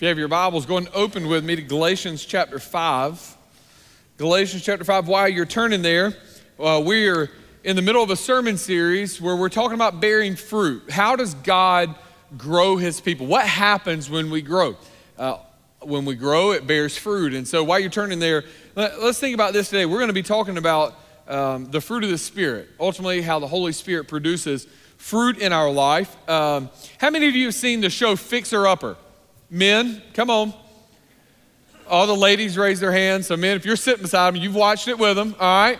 If you have your Bibles, go and open with me to Galatians chapter 5. Galatians chapter 5. While you're turning there, uh, we're in the middle of a sermon series where we're talking about bearing fruit. How does God grow his people? What happens when we grow? Uh, when we grow, it bears fruit. And so while you're turning there, let, us think about this today. We're going to be talking about um, the fruit of the Spirit, ultimately, how the Holy Spirit produces fruit in our life. Um, how many of you have seen the show Fixer Upper? Men, come on. All the ladies raise their hands. So, men, if you're sitting beside them, you've watched it with them. All right.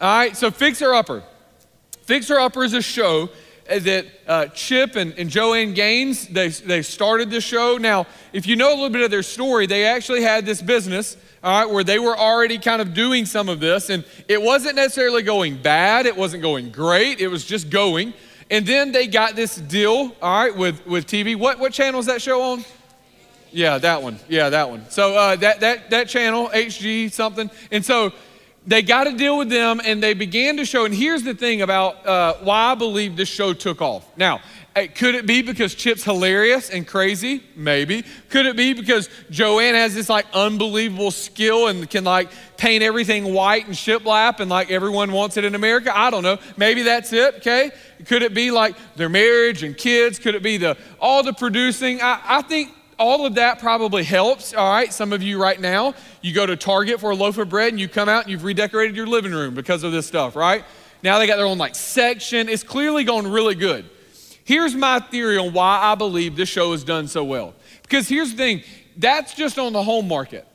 All right. So, Fixer Upper. Fixer Upper is a show that uh, Chip and, and Joanna Gaines, they, they started the show. Now, if you know a little bit of their story, they actually had this business, all right, where they were already kind of doing some of this. And it wasn't necessarily going bad, it wasn't going great, it was just going. And then they got this deal, all right, with, with TV. What, what channel is that show on? Yeah, that one. Yeah, that one. So uh, that, that, that channel, HG something. And so they got to deal with them and they began to show. And here's the thing about uh, why I believe this show took off. Now, could it be because Chip's hilarious and crazy? Maybe. Could it be because Joanna has this like unbelievable skill and can like paint everything white and shiplap and like everyone wants it in America? I don't know. Maybe that's it, okay? Could it be like their marriage and kids? Could it be the all the producing? I, I think all of that probably helps. All right, some of you right now, you go to Target for a loaf of bread and you come out and you've redecorated your living room because of this stuff, right? Now they got their own like section. It's clearly going really good. Here's my theory on why I believe this show has done so well. Because here's the thing that's just on the home market.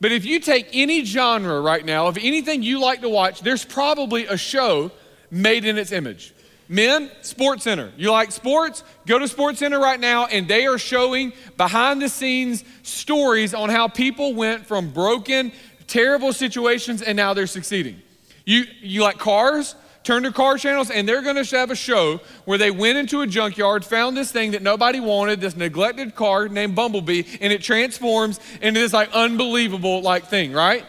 But if you take any genre right now of anything you like to watch, there's probably a show made in its image. Men, Sports Center. You like sports? Go to Sports Center right now, and they are showing behind the scenes stories on how people went from broken, terrible situations and now they're succeeding. You, you like cars? Turn to car channels, and they're going to have a show where they went into a junkyard, found this thing that nobody wanted, this neglected car named Bumblebee, and it transforms into this like unbelievable like thing, right?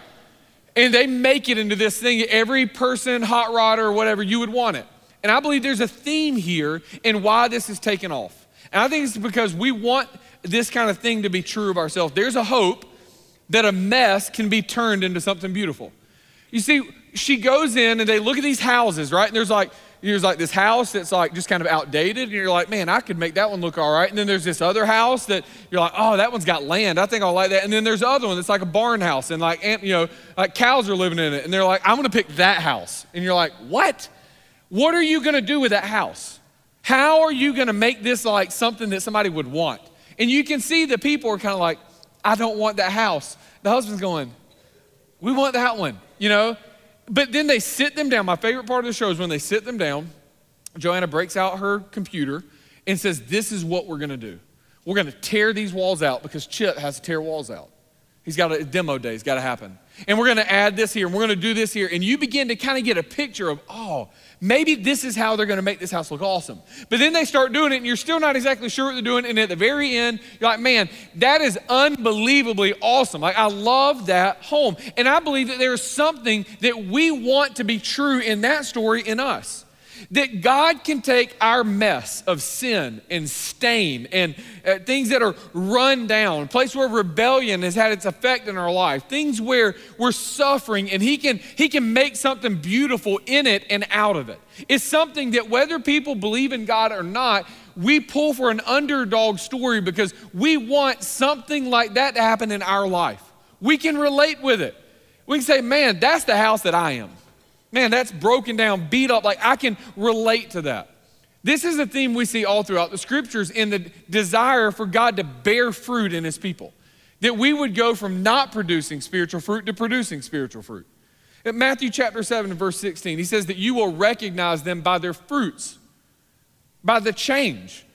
And they make it into this thing. Every person, hot rod or whatever, you would want it. And I believe there's a theme here in why this is taken off. And I think it's because we want this kind of thing to be true of ourselves. There's a hope that a mess can be turned into something beautiful. You see, she goes in and they look at these houses, right? And there's like, there's like this house that's like just kind of outdated, and you're like, man, I could make that one look all right. And then there's this other house that you're like, oh, that one's got land. I think I'll like that. And then there's the other one that's like a barn house, and like, you know, like cows are living in it. And they're like, I'm gonna pick that house. And you're like, what? What are you going to do with that house? How are you going to make this like something that somebody would want? And you can see the people are kind of like, I don't want that house. The husband's going, We want that one, you know? But then they sit them down. My favorite part of the show is when they sit them down. Joanna breaks out her computer and says, This is what we're going to do. We're going to tear these walls out because Chip has to tear walls out. He's got a demo day, it's got to happen. And we're going to add this here and we're going to do this here. And you begin to kind of get a picture of, oh, maybe this is how they're going to make this house look awesome. But then they start doing it and you're still not exactly sure what they're doing. And at the very end, you're like, man, that is unbelievably awesome. Like, I love that home. And I believe that there is something that we want to be true in that story in us. That God can take our mess of sin and stain and uh, things that are run down, a place where rebellion has had its effect in our life, things where we're suffering, and He can, he can make something beautiful in it and out of it. It's something that whether people believe in God or not, we pull for an underdog story because we want something like that to happen in our life. We can relate with it. We can say, man, that's the house that I am. Man, that's broken down, beat up. Like I can relate to that. This is a theme we see all throughout the scriptures in the desire for God to bear fruit in his people. That we would go from not producing spiritual fruit to producing spiritual fruit. In Matthew chapter 7 verse 16, he says that you will recognize them by their fruits, by the change.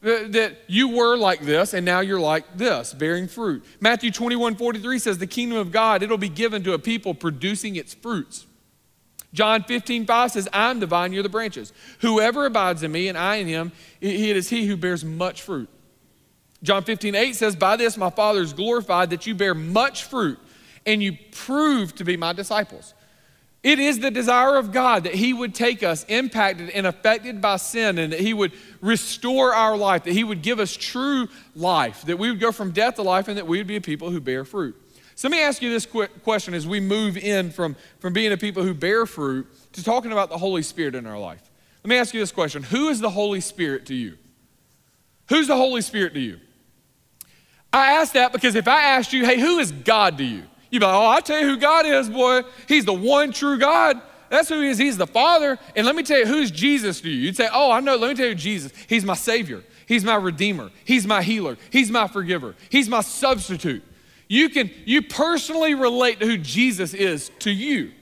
That you were like this and now you're like this, bearing fruit. Matthew 21 43 says, The kingdom of God, it'll be given to a people producing its fruits. John 15, 5 says, I'm the vine, you're the branches. Whoever abides in me and I in him, it is he who bears much fruit. John 15, 8 says, By this my Father is glorified that you bear much fruit and you prove to be my disciples. It is the desire of God that He would take us impacted and affected by sin and that He would restore our life, that He would give us true life, that we would go from death to life, and that we would be a people who bear fruit. So let me ask you this question as we move in from, from being a people who bear fruit to talking about the Holy Spirit in our life. Let me ask you this question Who is the Holy Spirit to you? Who's the Holy Spirit to you? I ask that because if I asked you, hey, who is God to you? You'd be like, oh, I'll tell you who God is, boy. He's the one true God. That's who he is. He's the Father. And let me tell you, who's Jesus to you? You'd say, oh, I know. Let me tell you, Jesus. He's my Savior. He's my Redeemer. He's my healer. He's my forgiver. He's my substitute. You can, you personally relate to who Jesus is to you.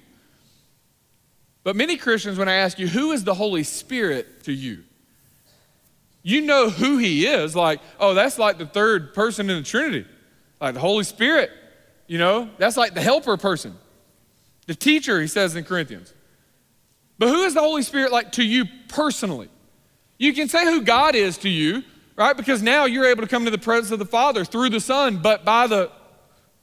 But many Christians, when I ask you, who is the Holy Spirit to you? You know who he is. Like, oh, that's like the third person in the Trinity, like the Holy Spirit. You know, that's like the helper person, the teacher, he says in Corinthians. But who is the Holy Spirit like to you personally? You can say who God is to you, right? Because now you're able to come to the presence of the Father through the Son, but by the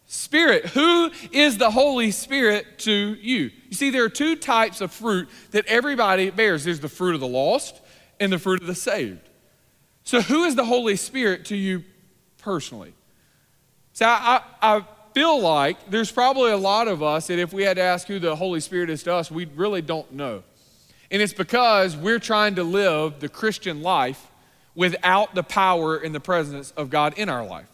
Spirit. Who is the Holy Spirit to you? You see, there are two types of fruit that everybody bears there's the fruit of the lost and the fruit of the saved. So, who is the Holy Spirit to you personally? So, I, I, I feel like there's probably a lot of us that if we had to ask who the Holy Spirit is to us, we really don't know. And it's because we're trying to live the Christian life without the power and the presence of God in our life.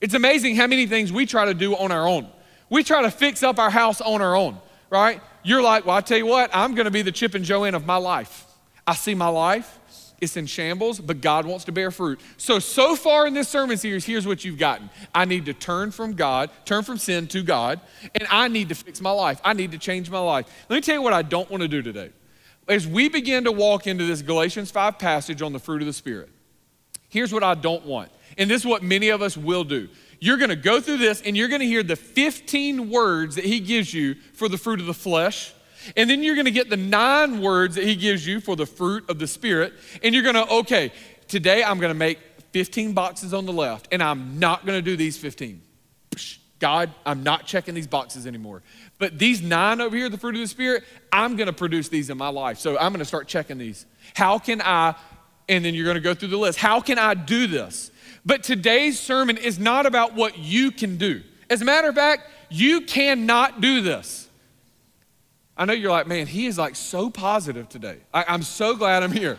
It's amazing how many things we try to do on our own. We try to fix up our house on our own, right? You're like, well, I tell you what, I'm going to be the Chip and Joanna of my life. I see my life, it's in shambles, but God wants to bear fruit. So, so far in this sermon series, here's what you've gotten. I need to turn from God, turn from sin to God, and I need to fix my life. I need to change my life. Let me tell you what I don't want to do today. As we begin to walk into this Galatians 5 passage on the fruit of the Spirit, here's what I don't want. And this is what many of us will do. You're going to go through this and you're going to hear the 15 words that he gives you for the fruit of the flesh. And then you're going to get the nine words that he gives you for the fruit of the Spirit. And you're going to, okay, today I'm going to make 15 boxes on the left, and I'm not going to do these 15. God, I'm not checking these boxes anymore. But these nine over here, the fruit of the Spirit, I'm going to produce these in my life. So I'm going to start checking these. How can I, and then you're going to go through the list, how can I do this? But today's sermon is not about what you can do. As a matter of fact, you cannot do this. I know you're like, man, he is like so positive today. I, am so glad I'm here.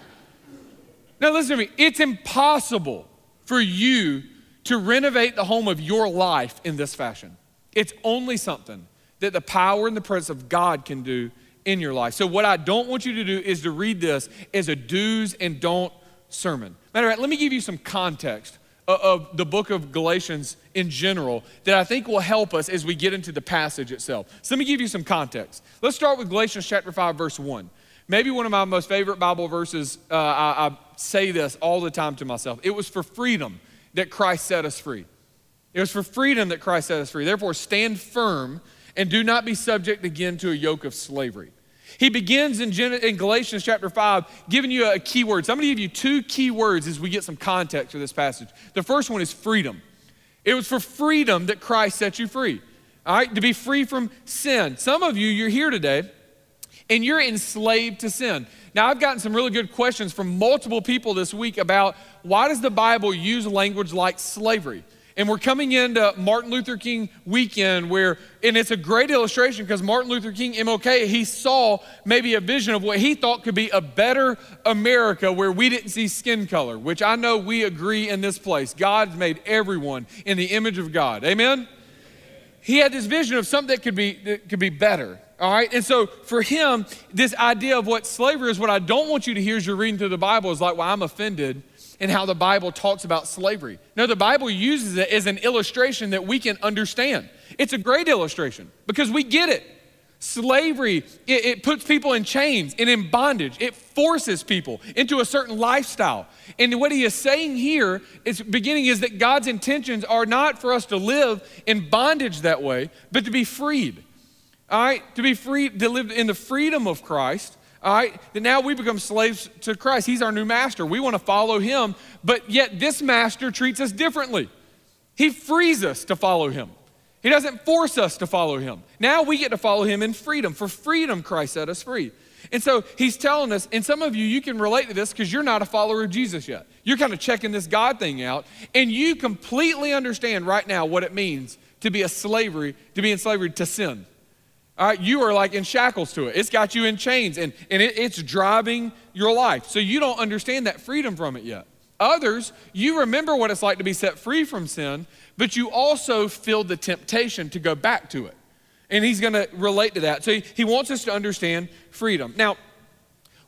Now, listen to me. It's impossible for you to renovate the home of your life in this fashion. It's only something that the power and the presence of God can do in your life. So, what I don't want you to do is to read this as a do's and don't sermon. Matter of fact, let me give you some context of the book of Galatians in general that I think will help us as we get into the passage itself. So let me give you some context. Let's start with Galatians chapter 5, verse 1. Maybe one of my most favorite Bible verses, uh, I, I say this all the time to myself. It was for freedom that Christ set us free. It was for freedom that Christ set us free. Therefore, stand firm and do not be subject again to a yoke of slavery. He begins in, Gen- in Galatians chapter 5 giving you a key word. So I'm going to give you two key words as we get some context for this passage. The first one is freedom. It was for freedom that Christ set you free. All right, to be free from sin. Some of you, you're here today and you're enslaved to sin. Now, I've gotten some really good questions from multiple people this week about why does the Bible use language like slavery? And we're coming into Martin Luther King weekend where, and it's a great illustration because Martin Luther King, MLK, he saw maybe a vision of what he thought could be a better America where we didn't see skin color, which I know we agree in this place. God's made everyone in the image of God. Amen? He had this vision of something that could be, that could be better. All right. And so for him, this idea of what slavery is, what I don't want you to hear as you're reading through the Bible is like, well, I'm offended and how the Bible talks about slavery. No, the Bible uses it as an illustration that we can understand. It's a great illustration because we get it. Slavery, it, it, puts people in chains and in bondage. It forces people into a certain lifestyle. And what he is saying here is beginning is that God's intentions are not for us to live in bondage that way, but to be freed. All right? To be free, to live in the freedom of Christ all right, that now we become slaves to Christ. He's our new master. We want to follow him, but yet this master treats us differently. He frees us to follow him. He doesn't force us to follow him. Now we get to follow him in freedom. For freedom, Christ set us free. And so he's telling us, and some of you, you can relate to this because you're not a follower of Jesus yet. You're kind of checking this God thing out, and you completely understand right now what it means to be a slavery, to be in slavery to sin. Right, you are like in shackles to it. It's got you in chains and, and it, it's driving your life. So you don't understand that freedom from it yet. Others, you remember what it's like to be set free from sin, but you also feel the temptation to go back to it. And he's going to relate to that. So he, he wants us to understand freedom. Now,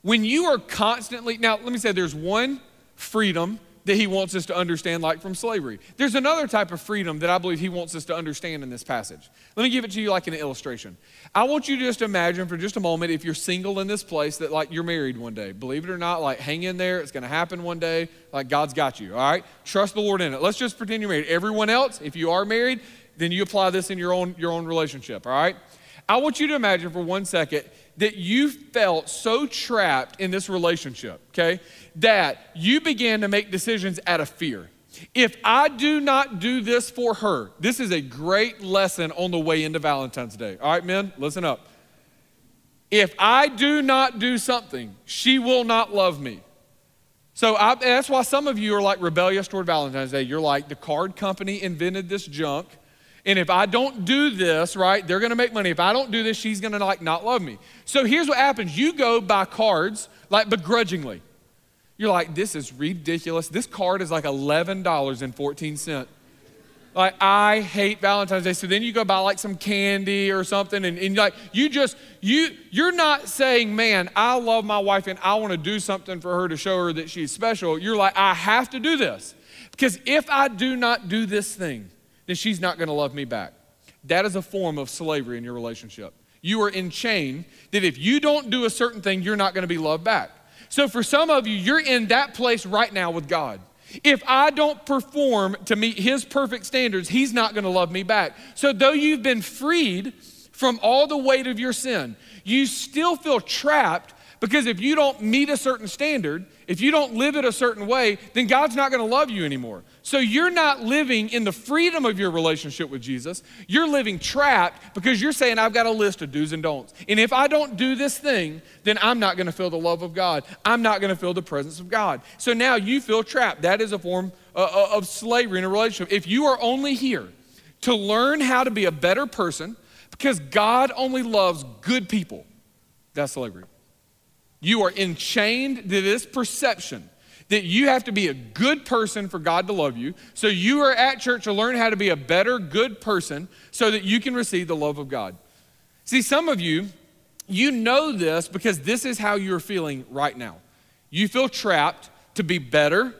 when you are constantly, now let me say there's one freedom that he wants us to understand, like from slavery. There's another type of freedom that I believe he wants us to understand in this passage. Let me give it to you like an illustration. I want you to just imagine for just a moment if you're single in this place that like you're married one day. Believe it or not, like hang in there. It's going to happen one day. Like God's got you, all right? Trust the Lord in it. Let's just pretend you're married. Everyone else, if you are married, then you apply this in your own, your own relationship, all right? I want you to imagine for one second that you felt so trapped in this relationship, okay, that you began to make decisions out of fear. If I do not do this for her, this is a great lesson on the way into Valentine's Day. All right, men, listen up. If I do not do something, she will not love me. So I, that's why some of you are like rebellious toward Valentine's Day. You're like, the card company invented this junk. And if I don't do this, right, they're gonna make money. If I don't do this, she's gonna like not love me. So here's what happens you go buy cards like begrudgingly. You're like, this is ridiculous. This card is like $11.14. Like, I hate Valentine's Day. So then you go buy like some candy or something, and, and like you just you you're not saying, man, I love my wife and I want to do something for her to show her that she's special. You're like, I have to do this. Because if I do not do this thing, then she's not going to love me back. That is a form of slavery in your relationship. You are in chain that if you don't do a certain thing, you're not going to be loved back. So for some of you, you're in that place right now with God. If I don't perform to meet His perfect standards, He's not going to love me back. So though you've been freed from all the weight of your sin, you still feel trapped because if you don't meet a certain standard, if you don't live it a certain way, then God's not going to love you anymore. So you're not living in the freedom of your relationship with Jesus. You're living trapped because you're saying, I've got a list of do's and don'ts. And if I don't do this thing, then I'm not going to feel the love of God. I'm not going to feel the presence of God. So now you feel trapped. That is a form uh, uh, of slavery in a relationship. If you are only here to learn how to be a better person, because God only loves good people, that's slavery. You are enchained to this perception that you have to be a good person for God to love you. So you are at church to learn how to be a better, good person so that you can receive the love of God. See, some of you, you know this because this is how you're feeling right now. You feel trapped to be better.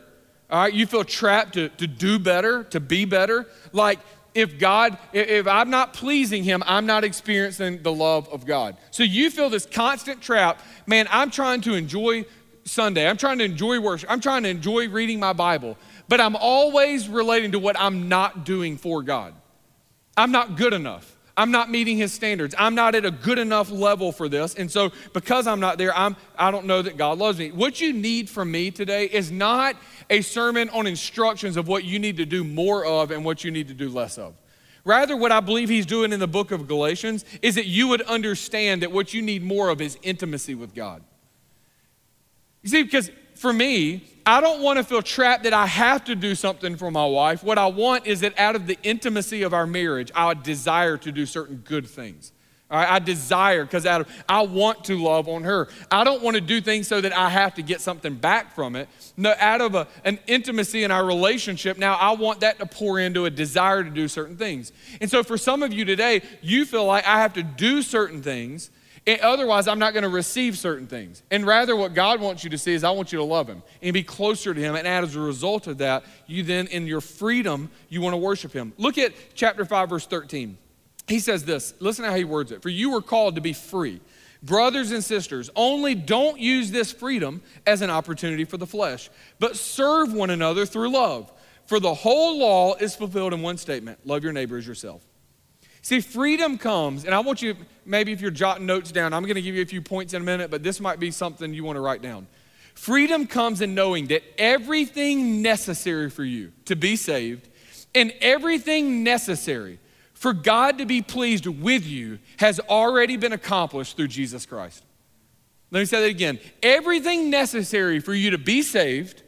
All right, you feel trapped to, to do better, to be better. Like if God, if I'm not pleasing Him, I'm not experiencing the love of God. So you feel this constant trap. Man, I'm trying to enjoy Sunday. I'm trying to enjoy worship. I'm trying to enjoy reading my Bible. But I'm always relating to what I'm not doing for God. I'm not good enough. I'm not meeting his standards. I'm not at a good enough level for this. And so because I'm not there, I'm I don't know that God loves me. What you need from me today is not a sermon on instructions of what you need to do more of and what you need to do less of. Rather, what I believe he's doing in the book of Galatians is that you would understand that what you need more of is intimacy with God. You see, because for me, I don't want to feel trapped that I have to do something for my wife. What I want is that out of the intimacy of our marriage, I desire to do certain good things. All right, I desire because out of I want to love on her. I don't want to do things so that I have to get something back from it. No, out of a, an intimacy in our relationship, now I want that to pour into a desire to do certain things. And so for some of you today, you feel like I have to do certain things otherwise, I'm not going to receive certain things. And rather, what God wants you to see is I want you to love Him and be closer to Him. And as a result of that, you then, in your freedom, you want to worship Him. Look at chapter 5, verse 13. He says this listen to how he words it. For you were called to be free. Brothers and sisters, only don't use this freedom as an opportunity for the flesh, but serve one another through love. For the whole law is fulfilled in one statement love your neighbor as yourself. See, freedom comes, and I want you, maybe if you're jotting notes down, I'm going to give you a few points in a minute, but this might be something you want to write down. Freedom comes in knowing that everything necessary for you to be saved and everything necessary for God to be pleased with you has already been accomplished through Jesus Christ. Let me say that again. Everything necessary for you to be saved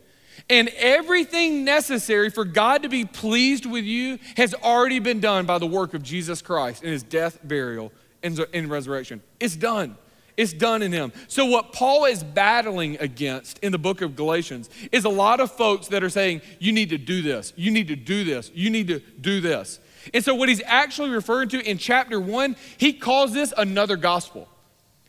and everything necessary for God to be pleased with you has already been done by the work of Jesus Christ in his death, burial, and, resurrection. It's done. It's done in him. So, what Paul is battling against in the book of Galatians is a lot of folks that are saying, You need to do this, you need to do this, you need to do this. And so, what he's actually referring to in chapter one, he calls this another gospel.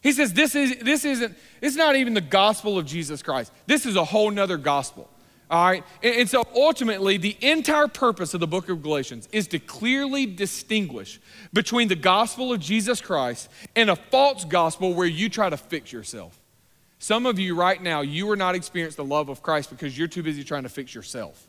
He says, This, is, this isn't, it's not even the gospel of Jesus Christ. This is a whole nother gospel. All right? And, and, so ultimately, the entire purpose of the book of Galatians is to clearly distinguish between the gospel of Jesus Christ and a false gospel where you try to fix yourself. Some of you right now, you are not experiencing the love of Christ because you're too busy trying to fix yourself.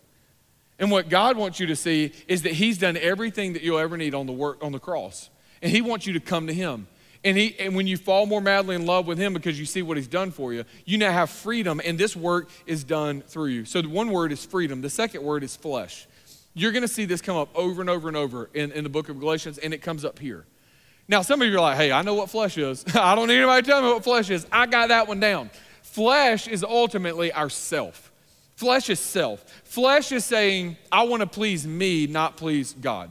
And what God wants you to see is that He's done everything that you'll ever need on the work on the cross. And He wants you to come to Him. And, he, and when you fall more madly in love with him because you see what he's done for you, you now have freedom, and this work is done through you. So the one word is freedom, the second word is flesh. You're going to see this come up over and over and over in, in the book of Galatians, and it comes up here. Now, some of you are like, hey, I know what flesh is. I don't need anybody to tell me what flesh is. I got that one down. Flesh is ultimately our self. Flesh is self. Flesh is saying, I want to please me, not please God.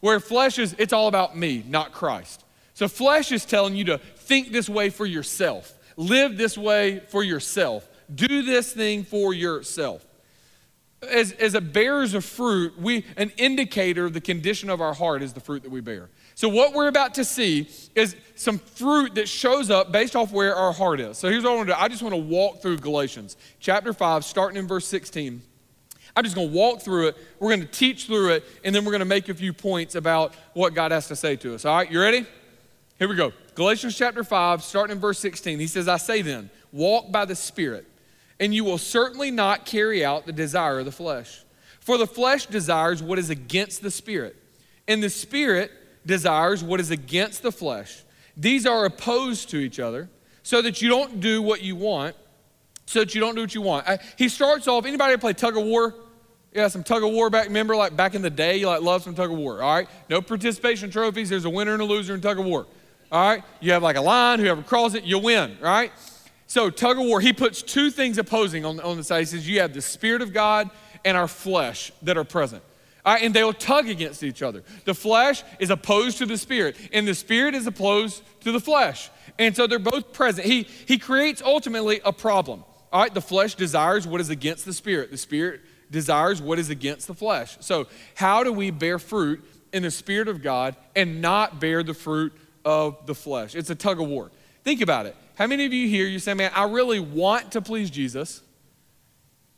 Where flesh is, it's all about me, not Christ. So, flesh is telling you to think this way for yourself, live this way for yourself, do this thing for yourself. As, as a bearers of fruit, we, an indicator of the condition of our heart is the fruit that we bear. So, what we're about to see is some fruit that shows up based off where our heart is. So, here's what I want to do I just want to walk through Galatians chapter 5, starting in verse 16. I'm just going to walk through it. We're going to teach through it, and then we're going to make a few points about what God has to say to us. All right, you ready? Here we go. Galatians chapter 5, starting in verse 16. He says, I say then, walk by the Spirit, and you will certainly not carry out the desire of the flesh. For the flesh desires what is against the Spirit, and the Spirit desires what is against the flesh. These are opposed to each other, so that you don't do what you want, so that you don't do what you want. I, he starts off, anybody play tug of war? Yeah, some tug of war back. Remember, like back in the day, you like love some tug of war. All right, no participation trophies. There's a winner and a loser in tug of war. All right? You have like a line, whoever crosses it, you win, right? So, tug of war, he puts two things opposing on, on the side. He says, You have the Spirit of God and our flesh that are present. All right, and they will tug against each other. The flesh is opposed to the spirit, and the spirit is opposed to the flesh. And so they're both present. He, he creates ultimately a problem. All right, the flesh desires what is against the spirit, the spirit desires what is against the flesh. So, how do we bear fruit in the spirit of God and not bear the fruit of the flesh. It's a tug of war. Think about it. How many of you here, you say, man, I really want to please Jesus,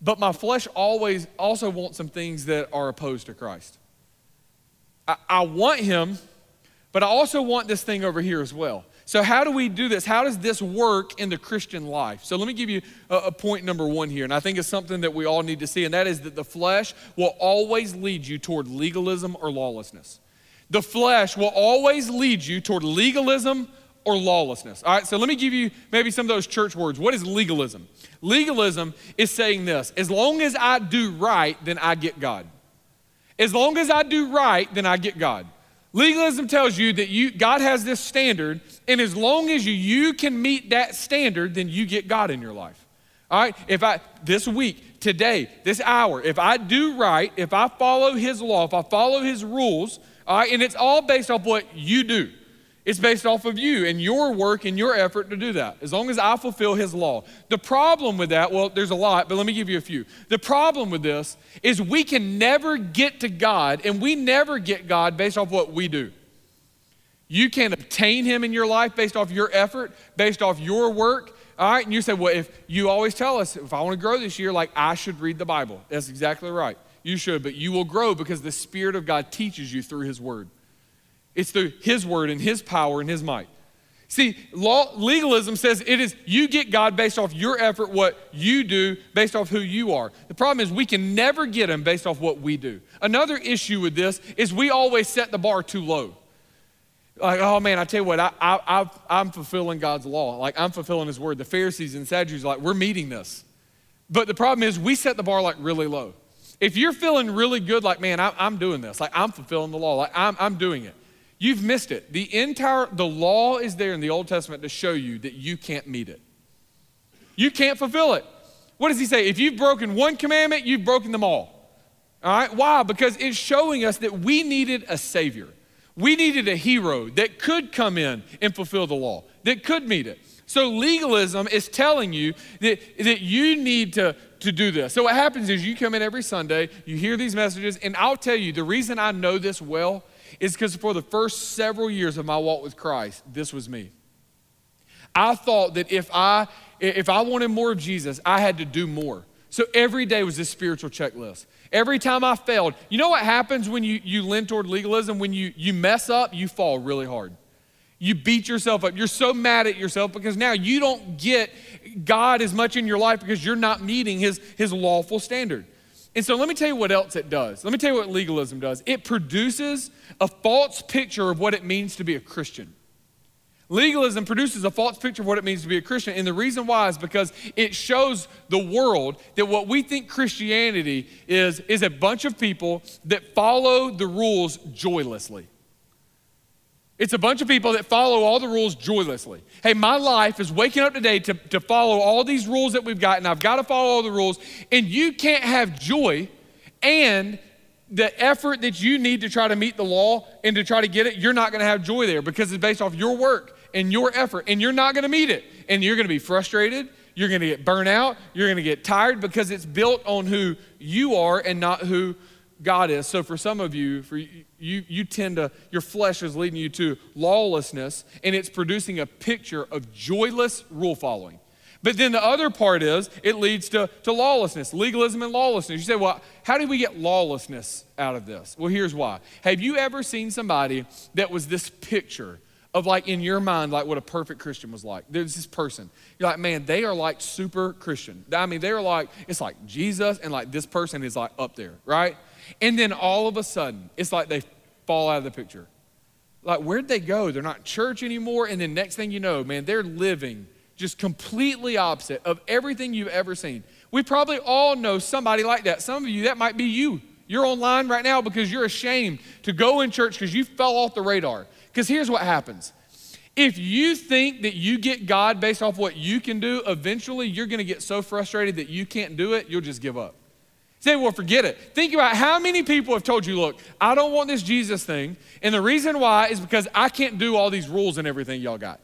but my flesh always also wants some things that are opposed to Christ? I, I want him, but I also want this thing over here as well. So, how do we do this? How does this work in the Christian life? So, let me give you a, a, point number one here, and I think it's something that we all need to see, and that is that the flesh will always lead you toward legalism or lawlessness. The flesh will always lead you toward legalism or lawlessness. All right, so let me give you maybe some of those church words. What is legalism? Legalism is saying this as long as I do right, then I get God. As long as I do right, then I get God. Legalism tells you that you, God has this standard, and as long as you, you can meet that standard, then you get God in your life. All right, if I, this week, today, this hour, if I do right, if I follow His law, if I follow His rules, all right, and it's all based off what you do. It's based off of you and your work and your effort to do that, as long as I fulfill His law. The problem with that, well, there's a lot, but let me give you a few. The problem with this is we can never get to God, and we never get God based off what we do. You can't obtain Him in your life based off your effort, based off your work. All right, and you say, well, if you always tell us, if I want to grow this year, like I should read the Bible. That's exactly right. You should, but you will grow because the Spirit of God teaches you through His Word. It's through His Word and His power and His might. See, law, legalism says it is you get God based off your effort, what you do, based off who you are. The problem is we can never get Him based off what we do. Another issue with this is we always set the bar too low. Like, oh man, I tell you what, I, I, I'm fulfilling God's law. Like, I'm fulfilling His word. The Pharisees and Sadducees like, we're meeting this. But the problem is we set the bar like really low. If you're feeling really good, like, man, I, am doing this, like, I'm fulfilling the law, like, I'm, I'm doing it. You've missed it. The entire the law is there in the Old Testament to show you that you can't meet it. You can't fulfill it. What does he say? If you've broken one commandment, you've broken them all. All right? Why? Because it's showing us that we needed a savior. We needed a hero that could come in and fulfill the law, that could meet it. So legalism is telling you that, that you need to, to do this. So what happens is you come in every Sunday, you hear these messages, and I'll tell you the reason I know this well is because for the first several years of my walk with Christ, this was me. I thought that if I if I wanted more of Jesus, I had to do more. So every day was this spiritual checklist. Every time I failed, you know what happens when you, you lean toward legalism? When you, you mess up, you fall really hard. You beat yourself up. You're so mad at yourself because now you don't get God as much in your life because you're not meeting his, his lawful standard. And so let me tell you what else it does. Let me tell you what legalism does. It produces a false picture of what it means to be a Christian. Legalism produces a false picture of what it means to be a Christian. And the reason why is because it shows the world that what we think Christianity is, is a bunch of people that follow the rules joylessly. It's a bunch of people that follow all the rules joylessly. Hey, my life is waking up today to, to follow all these rules that we've got, and I've got to follow all the rules. And you can't have joy and the effort that you need to try to meet the law and to try to get it, you're not going to have joy there because it's based off your work and your effort, and you're not gonna meet it. And you're gonna be frustrated, you're gonna get burnt out, you're gonna get tired because it's built on who you are and not who God is. So for some of you, for you, you tend to, your flesh is leading you to lawlessness, and it's producing a picture of joyless rule following. But then the other part is it leads to, to lawlessness, legalism and lawlessness. You say, well, how do we get lawlessness out of this? Well, here's why. Have you ever seen somebody that was this picture of like in your mind, like what a perfect Christian was like. There's this person. You're like, man, they are like super Christian. I mean, they're like, it's like Jesus and like this person is like up there, right? And then all of a sudden, it's like they fall out of the picture. Like, where'd they go? They're not church anymore. And then next thing you know, man, they're living just completely opposite of everything you've ever seen. We probably all know somebody like that. Some of you, that might be you. You're online right now because you're ashamed to go in church because you fell off the radar. Because here's what happens if you think that you get God based off what you can do, eventually you're going to get so frustrated that you can't do it, you'll just give up. Say, well, forget it. Think about how many people have told you, look, I don't want this Jesus thing. And the reason why is because I can't do all these rules and everything y'all got.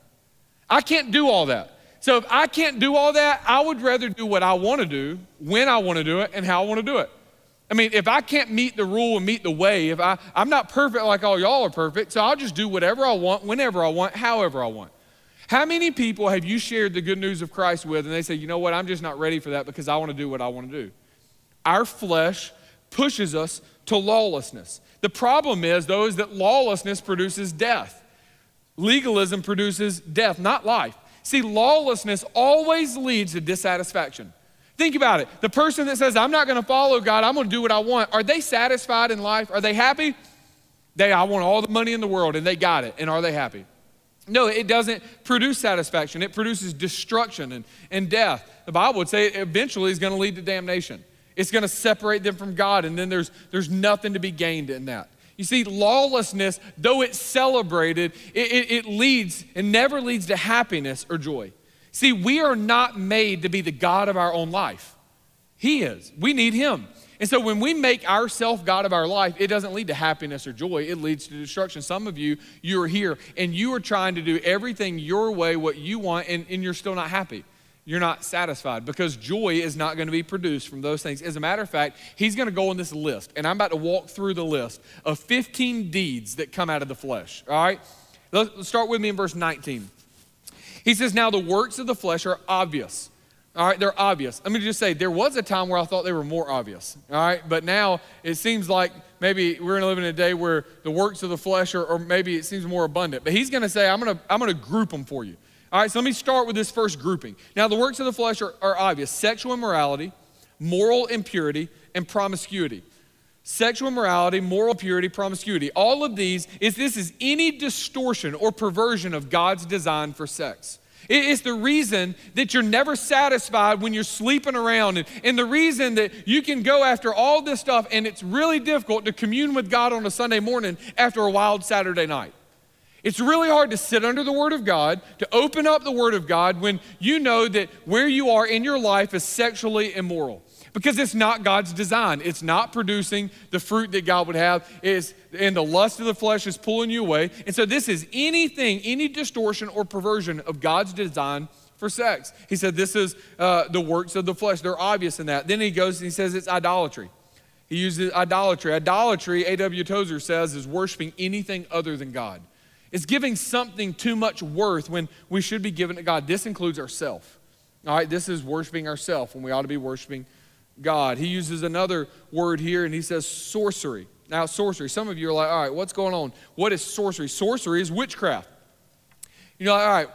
I can't do all that. So if I can't do all that, I would rather do what I want to do, when I want to do it, and how I want to do it. I mean, if I can't meet the rule and meet the way, if I, I'm not perfect like all y'all are perfect, so I'll just do whatever I want, whenever I want, however I want. How many people have you shared the good news of Christ with and they say, you know what, I'm just not ready for that because I want to do what I want to do? Our flesh pushes us to lawlessness. The problem is, though, is that lawlessness produces death. Legalism produces death, not life. See, lawlessness always leads to dissatisfaction. Think about it. The person that says, I'm not going to follow God, I'm going to do what I want, are they satisfied in life? Are they happy? They, I want all the money in the world, and they got it. And are they happy? No, it doesn't produce satisfaction. It produces destruction and, and death. The Bible would say it eventually is going to lead to damnation. It's going to separate them from God, and then there's, there's nothing to be gained in that. You see, lawlessness, though it's celebrated, it, it, it leads and never leads to happiness or joy. See, we are not made to be the God of our own life. He is. We need Him. And so when we make ourself God of our life, it doesn't lead to happiness or joy. It leads to destruction. Some of you, you are here and you are trying to do everything your way, what you want, and, and you're still not happy. You're not satisfied because joy is not going to be produced from those things. As a matter of fact, he's going to go on this list, and I'm about to walk through the list of 15 deeds that come out of the flesh. All right? Let's start with me in verse 19. He says, Now the works of the flesh are obvious. All right, they're obvious. Let me just say, there was a time where I thought they were more obvious. All right, but now it seems like maybe we're going to live in a day where the works of the flesh are, or maybe it seems more abundant. But he's going to say, I'm going to, I'm going to group them for you. All right, so let me start with this first grouping. Now, the works of the flesh are, are obvious sexual immorality, moral impurity, and promiscuity. Sexual immorality, moral purity, promiscuity. All of these is this is any distortion or perversion of God's design for sex. It's the reason that you're never satisfied when you're sleeping around, and, and the reason that you can go after all this stuff, and it's really difficult to commune with God on a Sunday morning after a wild Saturday night. It's really hard to sit under the Word of God, to open up the Word of God when you know that where you are in your life is sexually immoral. Because it's not God's design. It's not producing the fruit that God would have. It's, and the lust of the flesh is pulling you away. And so, this is anything, any distortion or perversion of God's design for sex. He said, This is uh, the works of the flesh. They're obvious in that. Then he goes and he says, It's idolatry. He uses idolatry. Idolatry, A.W. Tozer says, is worshiping anything other than God. It's giving something too much worth when we should be giving to God. This includes ourself. All right, this is worshiping ourself when we ought to be worshiping God. He uses another word here and he says sorcery. Now, sorcery. Some of you are like, all right, what's going on? What is sorcery? Sorcery is witchcraft. You know, all right,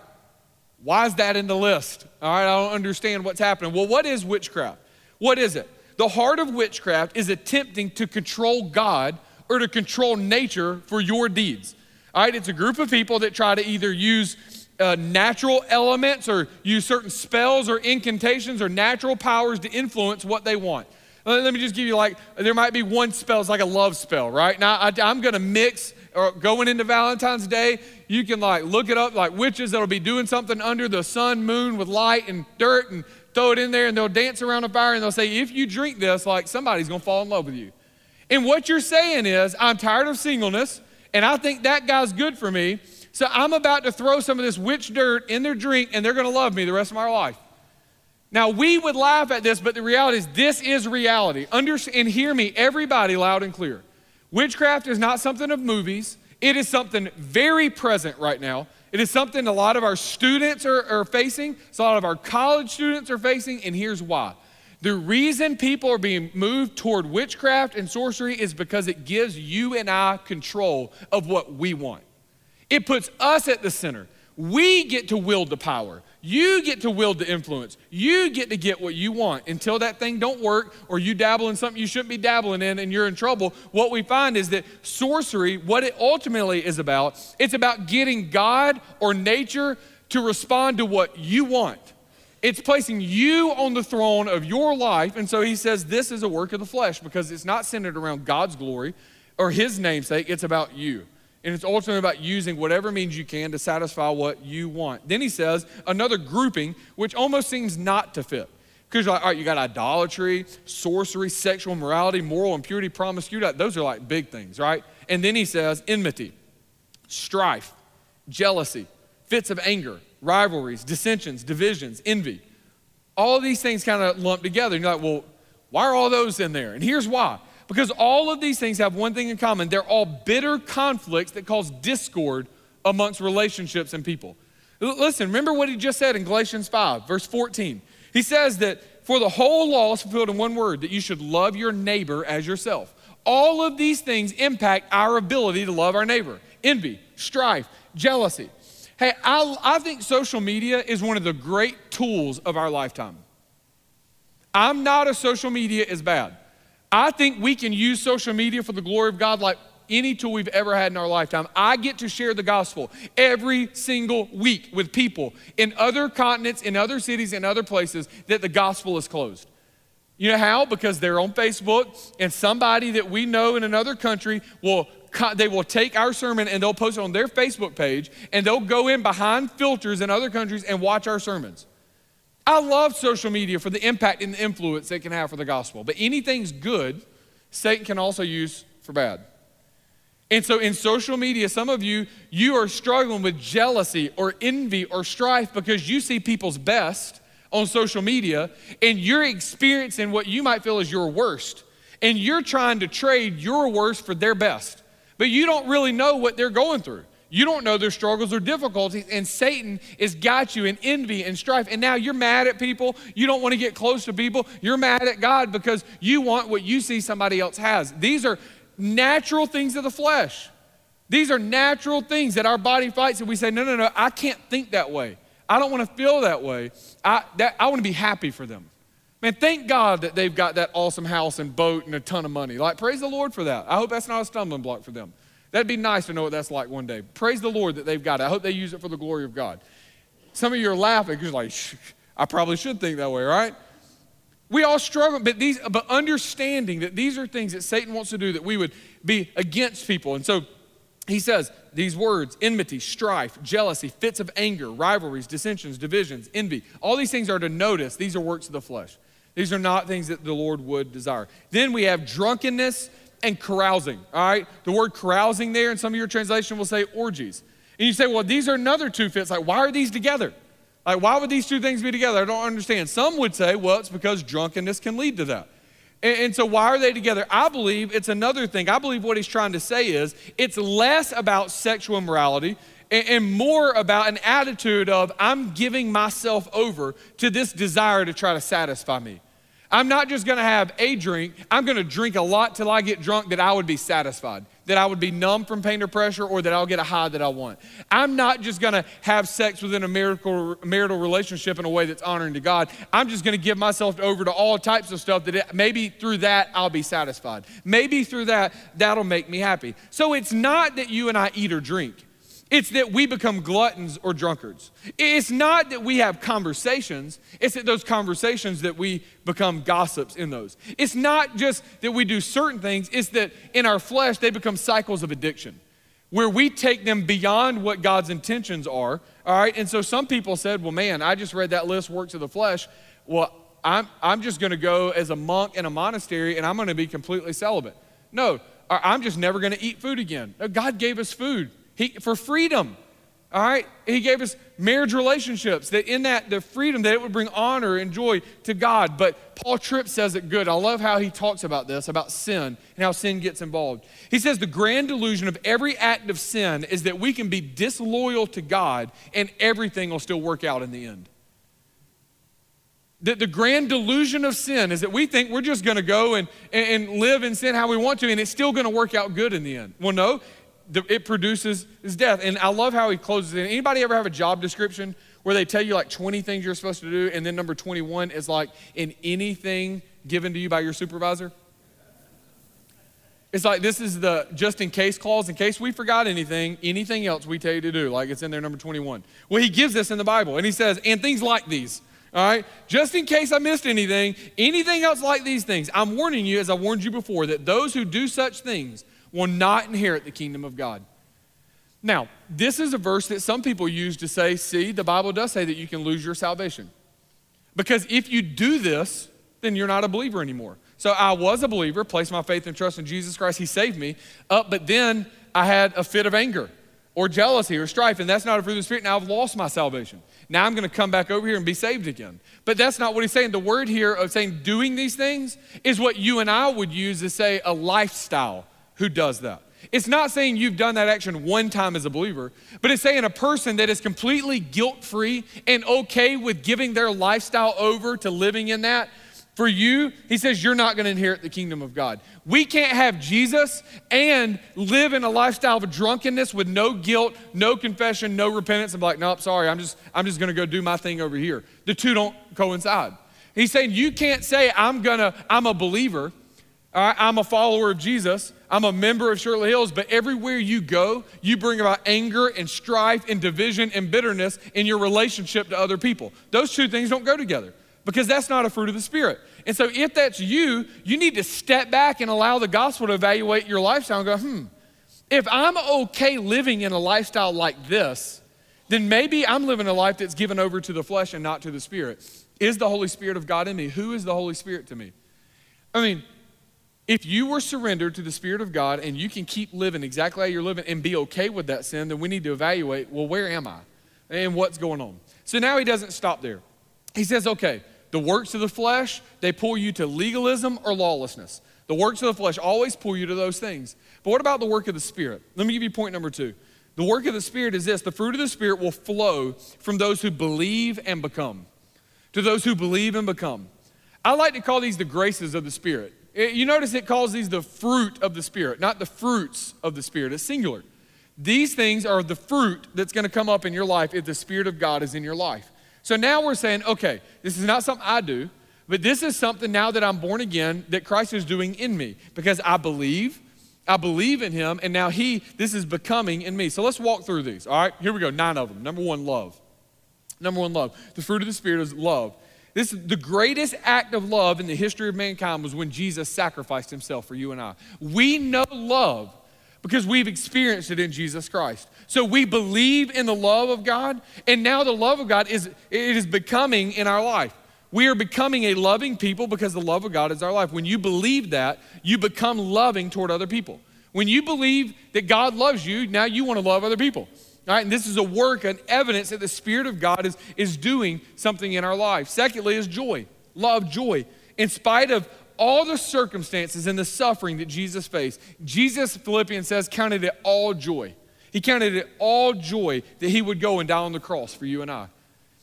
why is that in the list? All right, I don't understand what's happening. Well, what is witchcraft? What is it? The heart of witchcraft is attempting to control God or to control nature for your deeds. All right, it's a group of people that try to either use uh, natural elements or use certain spells or incantations or natural powers to influence what they want. Let me just give you like, there might be one spell, it's like a love spell, right? Now, I, I'm gonna mix, or going into Valentine's Day, you can like look it up, like witches that'll be doing something under the sun, moon with light and dirt and throw it in there and they'll dance around a fire and they'll say, if you drink this, like somebody's gonna fall in love with you. And what you're saying is, I'm tired of singleness and I think that guy's good for me. So I'm about to throw some of this witch dirt in their drink and they're going to love me the rest of my life. Now, we would laugh at this, but the reality is this is reality. Understand and hear me, everybody, loud and clear. Witchcraft is not something of movies, it is something very present right now. It is something a lot of our students are, are facing, so a lot of our college students are facing, and here's why. The reason people are being moved toward witchcraft and sorcery is because it gives you and I control of what we want. It puts us at the center. We get to wield the power. You get to wield the influence. You get to get what you want. Until that thing don't work or you dabble in something you shouldn't be dabbling in and you're in trouble, what we find is that sorcery, what it ultimately is about, it's about getting God or nature to respond to what you want. It's placing you on the throne of your life. And so he says this is a work of the flesh because it's not centered around God's glory or his namesake, it's about you. And it's ultimately about using whatever means you can to satisfy what you want. Then he says another grouping, which almost seems not to fit. Because you're like, all right, you got idolatry, sorcery, sexual morality, moral impurity, promiscuity. Those are like big things, right? And then he says enmity, strife, jealousy, fits of anger, rivalries, dissensions, divisions, envy. All these things kind of lump together. And you're like, well, why are all those in there? And here's why. Because all of these things have one thing in common they're all bitter conflicts that cause discord amongst relationships and people. Listen, remember what he just said in Galatians 5, verse 14. He says that for the whole law is fulfilled in one word that you should love your neighbor as yourself. All of these things impact our ability to love our neighbor envy, strife, jealousy. Hey, I, I think social media is one of the great tools of our lifetime. I'm not a social media is bad. I think we can use social media for the glory of God like any tool we've ever had in our lifetime. I get to share the gospel every single week with people in other continents, in other cities, in other places that the gospel is closed. You know how? Because they're on Facebook, and somebody that we know in another country will they will take our sermon and they'll post it on their Facebook page, and they'll go in behind filters in other countries and watch our sermons. I love social media for the impact and the influence it can have for the gospel. But anything's good, Satan can also use for bad. And so in social media, some of you, you are struggling with jealousy or envy or strife because you see people's best on social media and you're experiencing what you might feel is your worst. And you're trying to trade your worst for their best. But you don't really know what they're going through. You don't know their struggles or difficulties, and Satan has got you in envy and strife. And now you're mad at people. You don't want to get close to people. You're mad at God because you want what you see somebody else has. These are natural things of the flesh. These are natural things that our body fights, and we say, No, no, no, I can't think that way. I don't want to feel that way. I, that, I want to be happy for them. Man, thank God that they've got that awesome house and boat and a ton of money. Like, praise the Lord for that. I hope that's not a stumbling block for them. That'd be nice to know what that's like one day. Praise the Lord that they've got it. I hope they use it for the glory of God. Some of you are laughing because, like, I probably should think that way, right? We all struggle, but these, but understanding that these are things that Satan wants to do that we would be against people. And so he says these words enmity, strife, jealousy, fits of anger, rivalries, dissensions, divisions, envy. All these things are to notice. These are works of the flesh. These are not things that the Lord would desire. Then we have drunkenness and carousing. All right? The word carousing there in some of your translation will say orgies. And you say, well, these are another two fits. Like, why are these together? Like, why would these two things be together? I don't understand. Some would say, well, it's because drunkenness can lead to that. And, and, so, why are they together? I believe it's another thing. I believe what he's trying to say is it's less about sexual immorality and, and more about an attitude of, I'm giving myself over to this desire to try to satisfy me. I'm not just gonna have a drink, I'm gonna drink a lot till I get drunk that I would be satisfied, that I would be numb from pain or pressure, or that I'll get a high that I want. I'm not just gonna have sex within a marital, marital relationship in a way that's honoring to God. I'm just gonna give myself over to all types of stuff that it, maybe through that I'll be satisfied. Maybe through that, that'll make me happy. So it's not that you and I eat or drink. It's that we become gluttons or drunkards. It's not that we have conversations, it's that those conversations that we become gossips in those. It's not just that we do certain things, it's that in our flesh they become cycles of addiction where we take them beyond what God's intentions are. All right, and so some people said, Well, man, I just read that list, works of the flesh. Well, I'm, I'm just gonna go as a monk in a monastery and I'm gonna be completely celibate. No, I'm just never gonna eat food again. No, God gave us food. He, for freedom. All right? He gave us marriage relationships that in that, the freedom, that it would bring honor and joy to God. But Paul Tripp says it good. I love how he talks about this, about sin and how sin gets involved. He says the grand delusion of every act of sin is that we can be disloyal to God and everything will still work out in the end. That the grand delusion of sin is that we think we're just going to go and, and live in sin how we want to, and it's still going to work out good in the end. Well, no, it produces is death. And I love how he closes it. Anybody ever have a job description where they tell you like 20 things you're supposed to do, and then number 21 is like in anything given to you by your supervisor? It's like this is the just in case clause. In case we forgot anything, anything else we tell you to do, like it's in there, number 21. Well, he gives this in the Bible, and he says, and things like these. All right, just in case I missed anything, anything else like these things, I'm warning you, as I warned you before, that those who do such things will not inherit the kingdom of God. Now, this is a verse that some people use to say, see, the Bible does say that you can lose your salvation. Because if you do this, then you're not a believer anymore. So I was a believer, placed my faith and trust in Jesus Christ, He saved me. Uh, but then I had a fit of anger or jealousy or strife, and that's not a fruit of the Spirit. Now I've lost my salvation. Now I'm going to come back over here and be saved again. But that's not what he's saying. The word here of saying doing these things is what you and I would use to say a lifestyle who does that. It's not saying you've done that action one time as a believer, but it's saying a person that is completely guilt free and okay with giving their lifestyle over to living in that. For you, he says, you're not going to inherit the kingdom of God. We can't have Jesus and live in a lifestyle of drunkenness with no guilt, no confession, no repentance, and be like, nope, sorry, I'm just, I'm just going to go do my thing over here. The two don't coincide. He's saying you can't say, I'm gonna, I'm a believer, I'm a follower of Jesus, I'm a member of Shirley Hills, but everywhere you go, you bring about anger and strife and division and bitterness in your relationship to other people. Those two things don't go together because that's not a fruit of the Spirit. And so, if that's you, you need to step back and allow the gospel to evaluate your lifestyle and go, hmm, if I'm okay living in a lifestyle like this, then maybe I'm living a life that's given over to the flesh and not to the Spirit. Is the Holy Spirit of God in me? Who is the Holy Spirit to me? I mean, if you were surrendered to the Spirit of God and you can keep living exactly how you're living and be okay with that sin, then we need to evaluate well, where am I? And what's going on? So now he doesn't stop there. He says, okay, the works of the flesh, they pull you to legalism or lawlessness. The works of the flesh always pull you to those things. But what about the work of the Spirit? Let me give you point number two. The work of the Spirit is this the fruit of the Spirit will flow from those who believe and become. To those who believe and become. I like to call these the graces of the Spirit. You notice it calls these the fruit of the Spirit, not the fruits of the Spirit. It's singular. These things are the fruit that's going to come up in your life if the Spirit of God is in your life. So now we're saying, okay, this is not something I do, but this is something now that I'm born again that Christ is doing in me because I believe, I believe in Him, and now He, this is becoming in me. So let's walk through these. All right, here we go. Nine of them. Number one, love. Number one, love. The fruit of the Spirit is love. This is the greatest act of love in the history of mankind was when Jesus sacrificed himself for you and I. We know love because we've experienced it in Jesus Christ. So we believe in the love of God, and now the love of God is it is becoming in our life. We are becoming a loving people because the love of God is our life. When you believe that, you become loving toward other people. When you believe that God loves you, now you want to love other people. All right, and this is a work, an evidence that the Spirit of God is, is doing something in our life. Secondly, is joy. Love, joy. In spite of all the circumstances and the suffering that Jesus faced, Jesus, Philippians says, counted it all joy. He counted it all joy that he would go and die on the cross for you and I.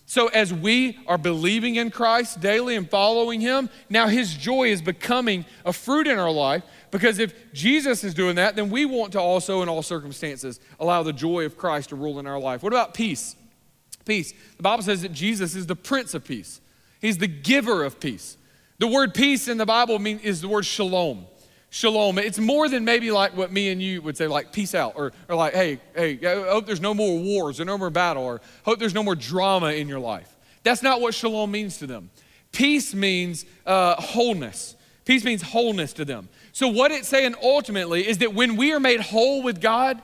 So, as we are believing in Christ daily and following Him, now His joy is becoming a fruit in our life because if Jesus is doing that, then we want to also, in all circumstances, allow the joy of Christ to rule in our life. What about peace? Peace. The Bible says that Jesus is the Prince of Peace, He's the giver of peace. The word peace in the Bible mean, is the word shalom shalom. It's more than maybe like what me and you would say, like peace out, or, or like, hey, hey, I hope there's no more wars or no more battle, or hope there's no more drama in your life. That's not what shalom means to them. Peace means uh, wholeness. Peace means wholeness to them. So, what it's saying ultimately is that when we are made whole with God,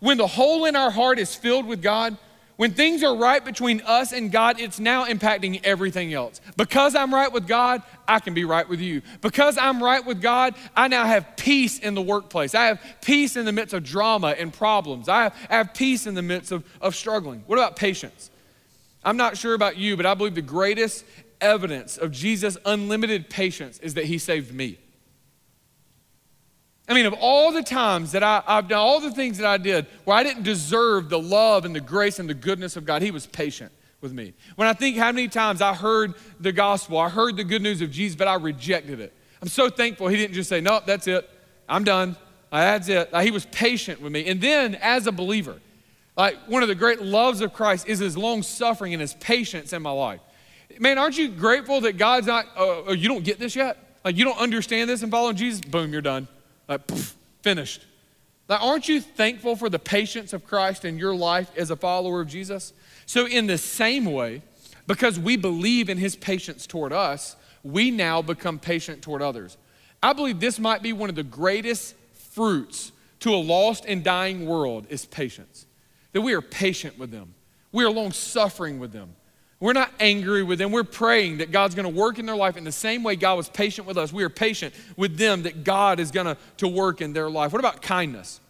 when the hole in our heart is filled with God, when things are right between us and God, it's now impacting everything else. Because I'm right with God, I can be right with you. Because I'm right with God, I now have peace in the workplace. I have peace in the midst of drama and problems. I have, I have peace in the midst of, of struggling. What about patience? I'm not sure about you, but I believe the greatest evidence of Jesus' unlimited patience is that he saved me. I mean, of all the times that I, have done, all the things that I did where I didn't deserve the love and the grace and the goodness of God, He was patient with me. When I think how many times I heard the gospel, I heard the good news of Jesus, but I rejected it. I'm so thankful He didn't just say, Nope, that's it. I'm done. That's it. He was patient with me. And then, as a believer, like one of the great loves of Christ is His long suffering and His patience in my life. Man, aren't you grateful that God's not, uh, oh, you don't get this yet? Like, you don't understand this and following Jesus? Boom, you're done. Like, poof, finished. Now, aren't you thankful for the patience of Christ in your life as a follower of Jesus? So, in the same way, because we believe in his patience toward us, we now become patient toward others. I believe this might be one of the greatest fruits to a lost and dying world is patience. That we are patient with them. We are long suffering with them. We're not angry with them. We're praying that God's going to work in their life in the same way God was patient with us. We are patient with them that God is going to, work in their life. What about kindness?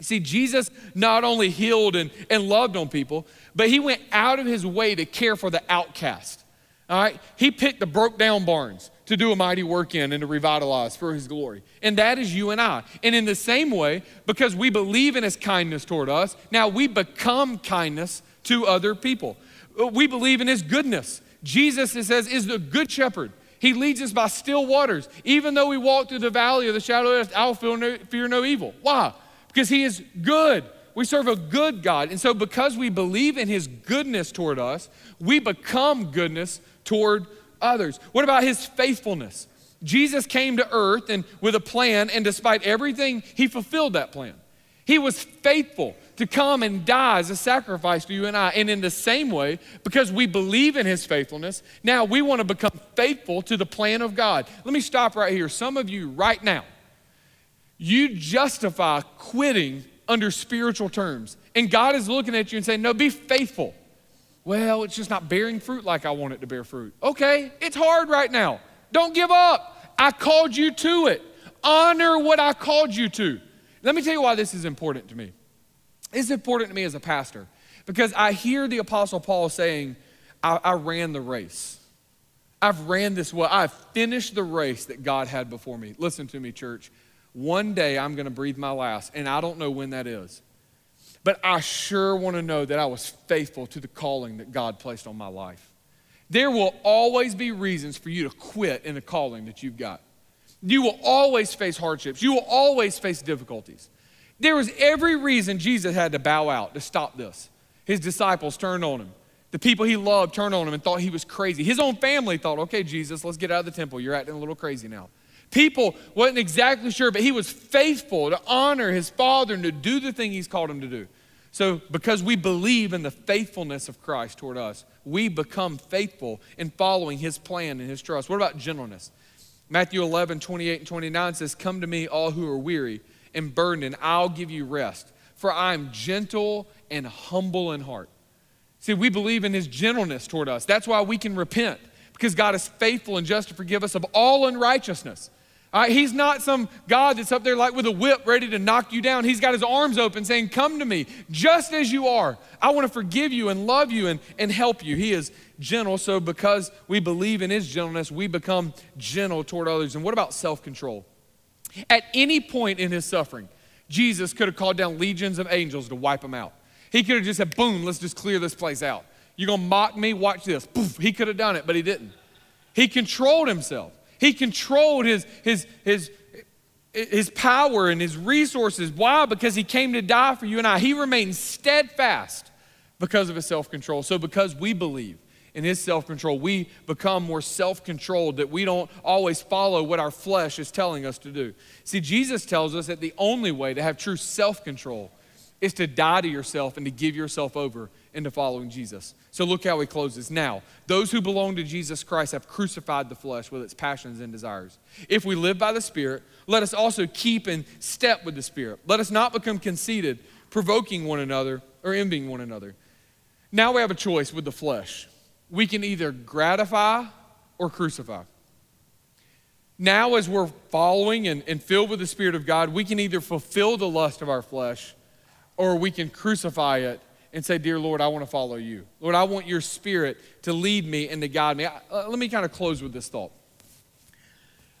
See, Jesus not only healed and, and loved on people, but he went out of his way to care for the outcast. All right? He picked the broke down barns to do a mighty work in and to revitalize for his glory. And that is you and I. And in the same way, because we believe in his kindness toward us, now we become kindness to other people. Uh, we believe in his goodness. Jesus, it says, is the good shepherd. He leads us by still waters. Even though we walk through the valley of the shadow of death, I will fear no, fear no evil. Why? Because he is good. We serve a good God. And so, because we believe in his goodness toward us, we become goodness toward others. What about his faithfulness? Jesus came to earth and with a plan, and despite everything, he fulfilled that plan. He was faithful to come and die as a sacrifice for you and I. And in the same way, because we believe in his faithfulness, now we want to become faithful to the plan of God. Let me stop right here. Some of you, right now, you justify quitting under spiritual terms. And God is looking at you and saying, No, be faithful. Well, it's just not bearing fruit like I want it to bear fruit. Okay, it's hard right now. Don't give up. I called you to it. Honor what I called you to. Let me tell you why this is important to me. It's important to me as a pastor because I hear the Apostle Paul saying, I, I ran the race. I've ran this well. I've finished the race that God had before me. Listen to me, church. One day I'm going to breathe my last, and I don't know when that is. But I sure want to know that I was faithful to the calling that God placed on my life. There will always be reasons for you to quit in the calling that you've got. You will always face hardships. You will always face difficulties. There was every reason Jesus had to bow out to stop this. His disciples turned on him. The people he loved turned on him and thought he was crazy. His own family thought, okay, Jesus, let's get out of the temple. You're acting a little crazy now. People wasn't exactly sure, but he was faithful to honor his father and to do the thing he's called him to do. So, because we believe in the faithfulness of Christ toward us, we become faithful in following his plan and his trust. What about gentleness? Matthew 11, 28 and 29 says, Come to me, all who are weary and burdened, and I'll give you rest. For I am gentle and humble in heart. See, we believe in his gentleness toward us. That's why we can repent, because God is faithful and just to forgive us of all unrighteousness. Right, he's not some God that's up there like with a whip ready to knock you down. He's got his arms open saying, Come to me just as you are. I want to forgive you and love you and, and help you. He is gentle. So, because we believe in his gentleness, we become gentle toward others. And what about self control? At any point in his suffering, Jesus could have called down legions of angels to wipe him out. He could have just said, Boom, let's just clear this place out. You're going to mock me? Watch this. Poof. He could have done it, but he didn't. He controlled himself. He controlled his, his, his, his power and his resources. Why? Because he came to die for you and I. He remained steadfast because of his self control. So, because we believe in his self control, we become more self controlled, that we don't always follow what our flesh is telling us to do. See, Jesus tells us that the only way to have true self control is to die to yourself and to give yourself over into following Jesus. So look how he closes. Now, those who belong to Jesus Christ have crucified the flesh with its passions and desires. If we live by the Spirit, let us also keep in step with the Spirit. Let us not become conceited, provoking one another or envying one another. Now we have a choice with the flesh. We can either gratify or crucify. Now, as we're following and, and filled with the Spirit of God, we can either fulfill the lust of our flesh or we can crucify it and say, Dear Lord, I want to follow you. Lord, I want your spirit to lead me and to guide me. Uh, let me kind of close with this thought.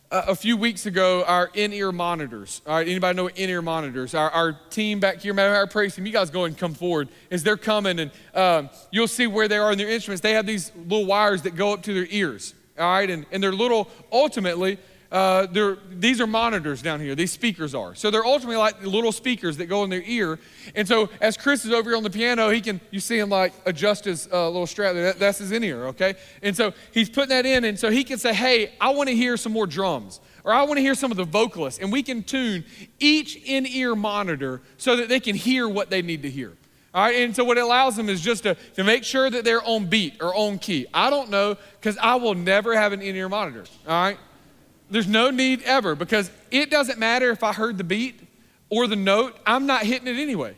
Uh, a few weeks ago, our in-ear monitors. All right, anybody know in-ear monitors? Our, our team back here, maybe our praise team, you guys go and come forward as they're coming, and um, you'll see where they are in their instruments. They have these little wires that go up to their ears. All right, and, and they're little. Ultimately, uh, these are monitors down here. These speakers are. So they're ultimately like little speakers that go in their ear. And so as Chris is over here on the piano, he can, you see him like adjust his uh, little strap there. That, that's his in ear, okay? And so he's putting that in. And so he can say, hey, I want to hear some more drums. Or I want to hear some of the vocalists. And we can tune each in ear monitor so that they can hear what they need to hear. All right, and so what it allows them is just to, to make sure that they're on beat or on key. I don't know because I will never have an in ear monitor. All right, there's no need ever because it doesn't matter if I heard the beat or the note, I'm not hitting it anyway.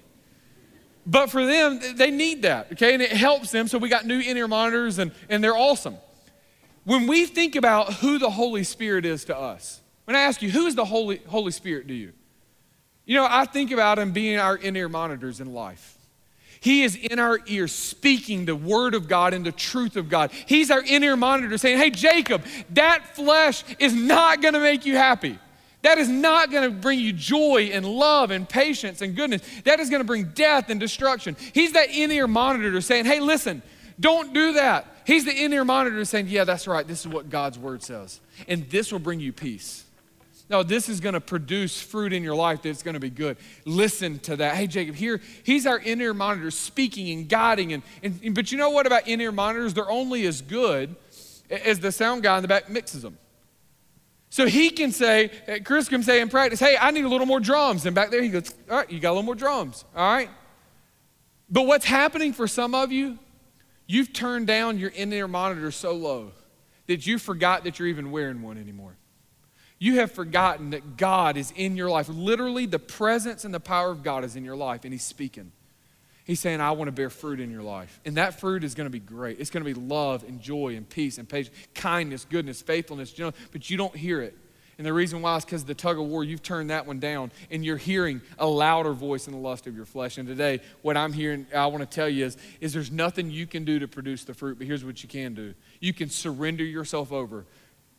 But for them, they need that, okay? And it helps them. So we got new in ear monitors and, and they're awesome. When we think about who the Holy Spirit is to us, when I ask you, who is the Holy, Holy Spirit to you? You know, I think about him being our in ear monitors in life. He is in our ear speaking the word of God and the truth of God. He's our in ear monitor saying, Hey, Jacob, that flesh is not going to make you happy. That is not going to bring you joy and love and patience and goodness. That is going to bring death and destruction. He's that in ear monitor saying, Hey, listen, don't do that. He's the in ear monitor saying, Yeah, that's right. This is what God's word says. And this will bring you peace. No, this is going to produce fruit in your life that's going to be good. Listen to that. Hey, Jacob, here, he's our in ear monitor speaking and guiding. And, and, but you know what about in ear monitors? They're only as good as the sound guy in the back mixes them. So he can say, uh, Chris can say in practice, hey, I need a little more drums. And back there he goes, all right, you got a little more drums. All right. But what's happening for some of you, you've turned down your in ear monitor so low that you forgot that you're even wearing one anymore you have forgotten that God is in your life. Literally, the presence and the power of God is in your life, and He's speaking. He's saying, I want to bear fruit in your life. And that fruit is going to be great. It's going to be love and joy and peace and patience, kindness, goodness, faithfulness, you know, but you don't hear it. And the reason why is because the tug of war, you've turned that one down and you're hearing a louder voice in the lust of your flesh. And today, what I'm hearing, I want to tell you is, is there's nothing you can do to produce the fruit, but here's what you can do. You can surrender yourself over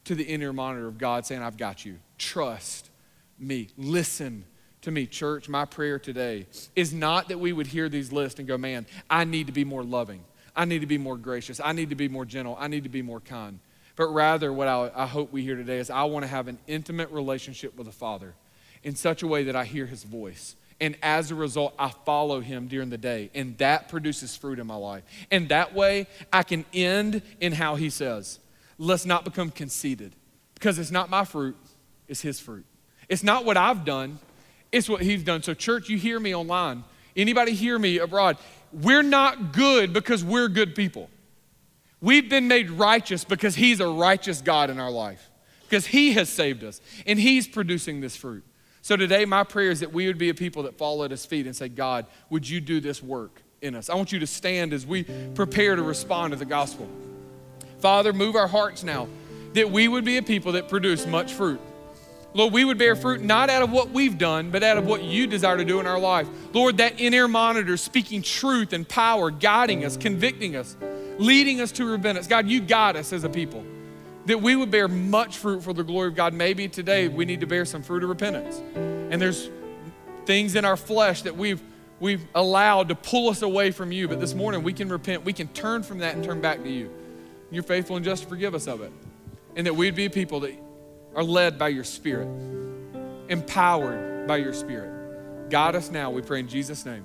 to the in ear monitor of God saying, I've got you. Trust me. Listen to me, church. My prayer today is not that we would hear these lists and go, man, I need to be more loving. I need to be more gracious. I need to be more gentle. I need to be more kind. But rather, what I, I hope we hear today is I want to have an intimate relationship with the Father in such a way that I hear his voice. And as a result, I follow him during the day. And that produces fruit in my life. And that way, I can end in how he says let's not become conceited because it's not my fruit, it's his fruit. It's not what I've done, it's what he's done. So, church, you hear me online. Anybody hear me abroad? We're not good because we're good people. We've been made righteous because he's a righteous God in our life, because he has saved us and he's producing this fruit. So today, my prayer is that we would be a people that fall at his feet and say, God, would you do this work in us? I want you to stand as we prepare to respond to the gospel. Father, move our hearts now that we would be a people that produce much fruit. Lord, we would bear fruit not out of what we've done, but out of what you desire to do in our life. Lord, that in ear monitor speaking truth and power, guiding us, convicting us, leading us to repentance. God, you guide us as a people. That we would bear much fruit for the glory of God. Maybe today we need to bear some fruit of repentance. And there's things in our flesh that we've we've allowed to pull us away from you. But this morning we can repent. We can turn from that and turn back to you. You're faithful and just to forgive us of it. And that we'd be people that are led by your Spirit, empowered by your Spirit. Guide us now, we pray in Jesus' name.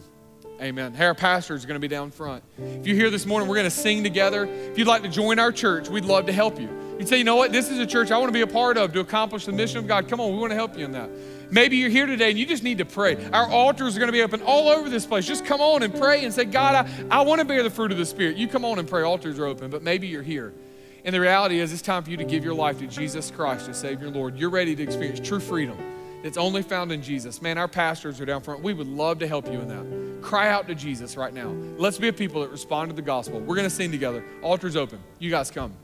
Amen. Hey, our pastor is going to be down front. If you're here this morning, we're going to sing together. If you'd like to join our church, we'd love to help you. You'd say, you know what, this is a church I want to be a part of to accomplish the mission of God. Come on, we want to help you in that. Maybe you're here today and you just need to pray. Our altars are going to be open all over this place. Just come on and pray and say, God, I, I want to bear the fruit of the Spirit. You come on and pray. Altars are open, but maybe you're here and the reality is, it's time for you to give your life to Jesus Christ as Savior Lord. You're ready to experience true freedom that's only found in Jesus. Man, our pastors are down front. We would love to help you in that. Cry out to Jesus right now. Let's be a people that respond to the gospel. We're going to sing together. Altar's open. You guys come.